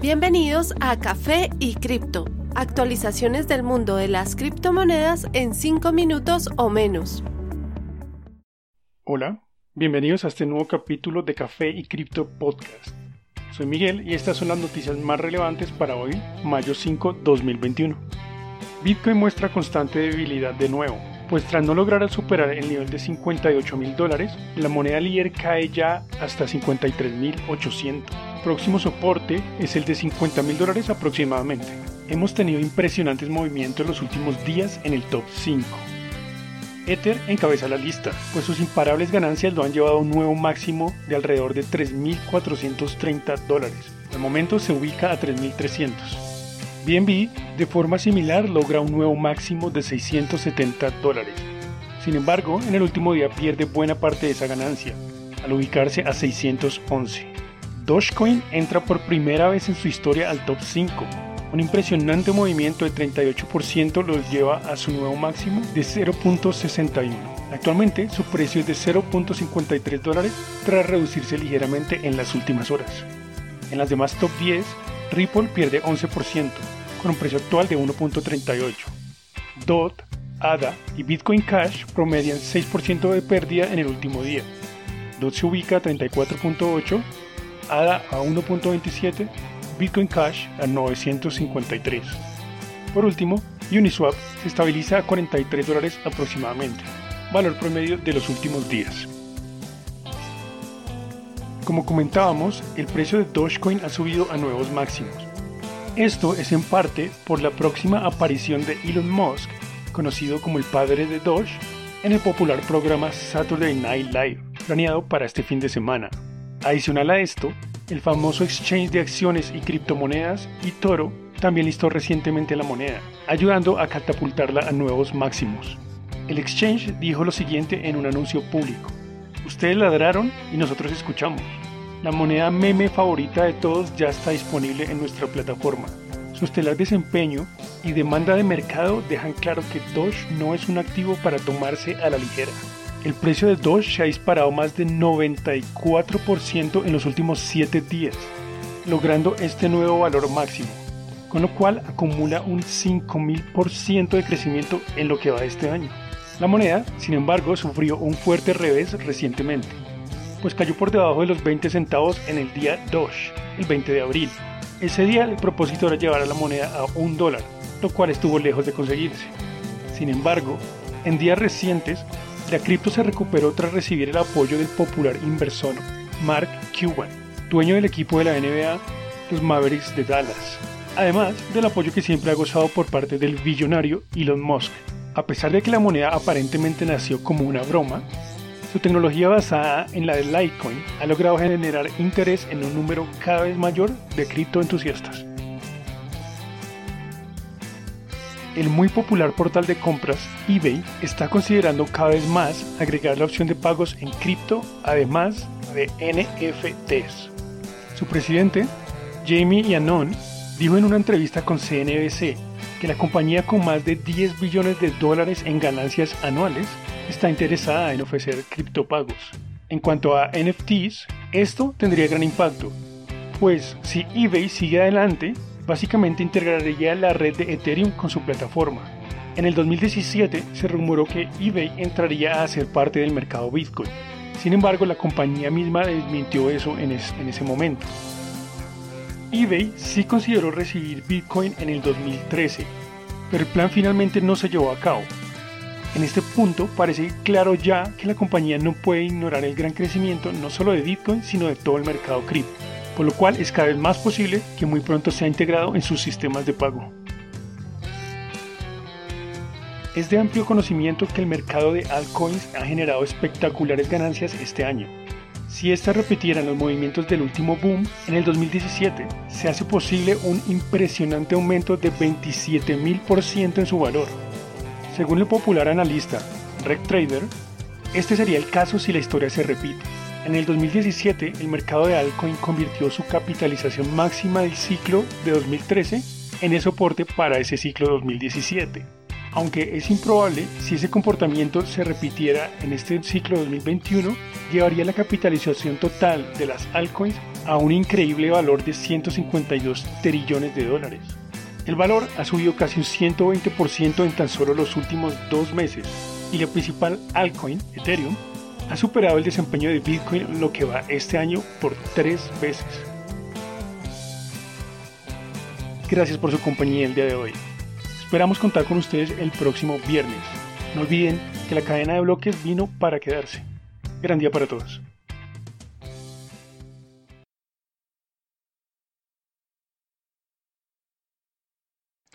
Bienvenidos a Café y Cripto, actualizaciones del mundo de las criptomonedas en 5 minutos o menos. Hola, bienvenidos a este nuevo capítulo de Café y Cripto Podcast. Soy Miguel y estas son las noticias más relevantes para hoy, mayo 5, 2021. Bitcoin muestra constante debilidad de nuevo, pues tras no lograr superar el nivel de 58 mil dólares, la moneda líder cae ya hasta 53 mil 800 próximo soporte es el de 50 mil dólares aproximadamente. Hemos tenido impresionantes movimientos en los últimos días en el top 5. Ether encabeza la lista, pues sus imparables ganancias lo han llevado a un nuevo máximo de alrededor de 3.430 dólares. Al momento se ubica a 3.300. BNB, de forma similar, logra un nuevo máximo de 670 dólares. Sin embargo, en el último día pierde buena parte de esa ganancia, al ubicarse a 611. Dogecoin entra por primera vez en su historia al top 5. Un impresionante movimiento de 38% los lleva a su nuevo máximo de 0.61. Actualmente su precio es de 0.53 dólares tras reducirse ligeramente en las últimas horas. En las demás top 10, Ripple pierde 11% con un precio actual de 1.38. DOT, ADA y Bitcoin Cash promedian 6% de pérdida en el último día. DOT se ubica a 34.8 ADA a 1.27, Bitcoin Cash a 953. Por último, Uniswap se estabiliza a 43 dólares aproximadamente, valor promedio de los últimos días. Como comentábamos, el precio de Dogecoin ha subido a nuevos máximos. Esto es en parte por la próxima aparición de Elon Musk, conocido como el padre de Doge, en el popular programa Saturday Night Live, planeado para este fin de semana. Adicional a esto, el famoso exchange de acciones y criptomonedas eToro también listó recientemente la moneda, ayudando a catapultarla a nuevos máximos. El exchange dijo lo siguiente en un anuncio público. Ustedes ladraron y nosotros escuchamos. La moneda meme favorita de todos ya está disponible en nuestra plataforma. Su estelar desempeño y demanda de mercado dejan claro que Doge no es un activo para tomarse a la ligera. El precio de Doge se ha disparado más de 94% en los últimos 7 días, logrando este nuevo valor máximo, con lo cual acumula un 5000% de crecimiento en lo que va de este año. La moneda, sin embargo, sufrió un fuerte revés recientemente, pues cayó por debajo de los 20 centavos en el día Doge, el 20 de abril. Ese día el propósito era llevar a la moneda a un dólar, lo cual estuvo lejos de conseguirse. Sin embargo, en días recientes la cripto se recuperó tras recibir el apoyo del popular inversor Mark Cuban, dueño del equipo de la NBA, los Mavericks de Dallas, además del apoyo que siempre ha gozado por parte del billonario Elon Musk. A pesar de que la moneda aparentemente nació como una broma, su tecnología basada en la de Litecoin ha logrado generar interés en un número cada vez mayor de criptoentusiastas. El muy popular portal de compras eBay está considerando cada vez más agregar la opción de pagos en cripto además de NFTs. Su presidente, Jamie Yannon, dijo en una entrevista con CNBC que la compañía con más de 10 billones de dólares en ganancias anuales está interesada en ofrecer criptopagos. En cuanto a NFTs, esto tendría gran impacto, pues si eBay sigue adelante, básicamente integraría la red de Ethereum con su plataforma. En el 2017 se rumoró que eBay entraría a ser parte del mercado Bitcoin. Sin embargo, la compañía misma desmintió eso en, en ese momento. eBay sí consideró recibir Bitcoin en el 2013, pero el plan finalmente no se llevó a cabo. En este punto parece claro ya que la compañía no puede ignorar el gran crecimiento no solo de Bitcoin, sino de todo el mercado cripto por lo cual es cada vez más posible que muy pronto sea integrado en sus sistemas de pago. Es de amplio conocimiento que el mercado de altcoins ha generado espectaculares ganancias este año. Si estas repitieran los movimientos del último boom en el 2017, se hace posible un impresionante aumento de 27.000% en su valor. Según el popular analista RegTrader, este sería el caso si la historia se repite. En el 2017, el mercado de altcoin convirtió su capitalización máxima del ciclo de 2013 en el soporte para ese ciclo 2017. Aunque es improbable, si ese comportamiento se repitiera en este ciclo 2021, llevaría la capitalización total de las altcoins a un increíble valor de 152 trillones de dólares. El valor ha subido casi un 120% en tan solo los últimos dos meses y la principal altcoin, Ethereum, ha superado el desempeño de Bitcoin lo que va este año por tres veces. Gracias por su compañía el día de hoy. Esperamos contar con ustedes el próximo viernes. No olviden que la cadena de bloques vino para quedarse. Gran día para todos.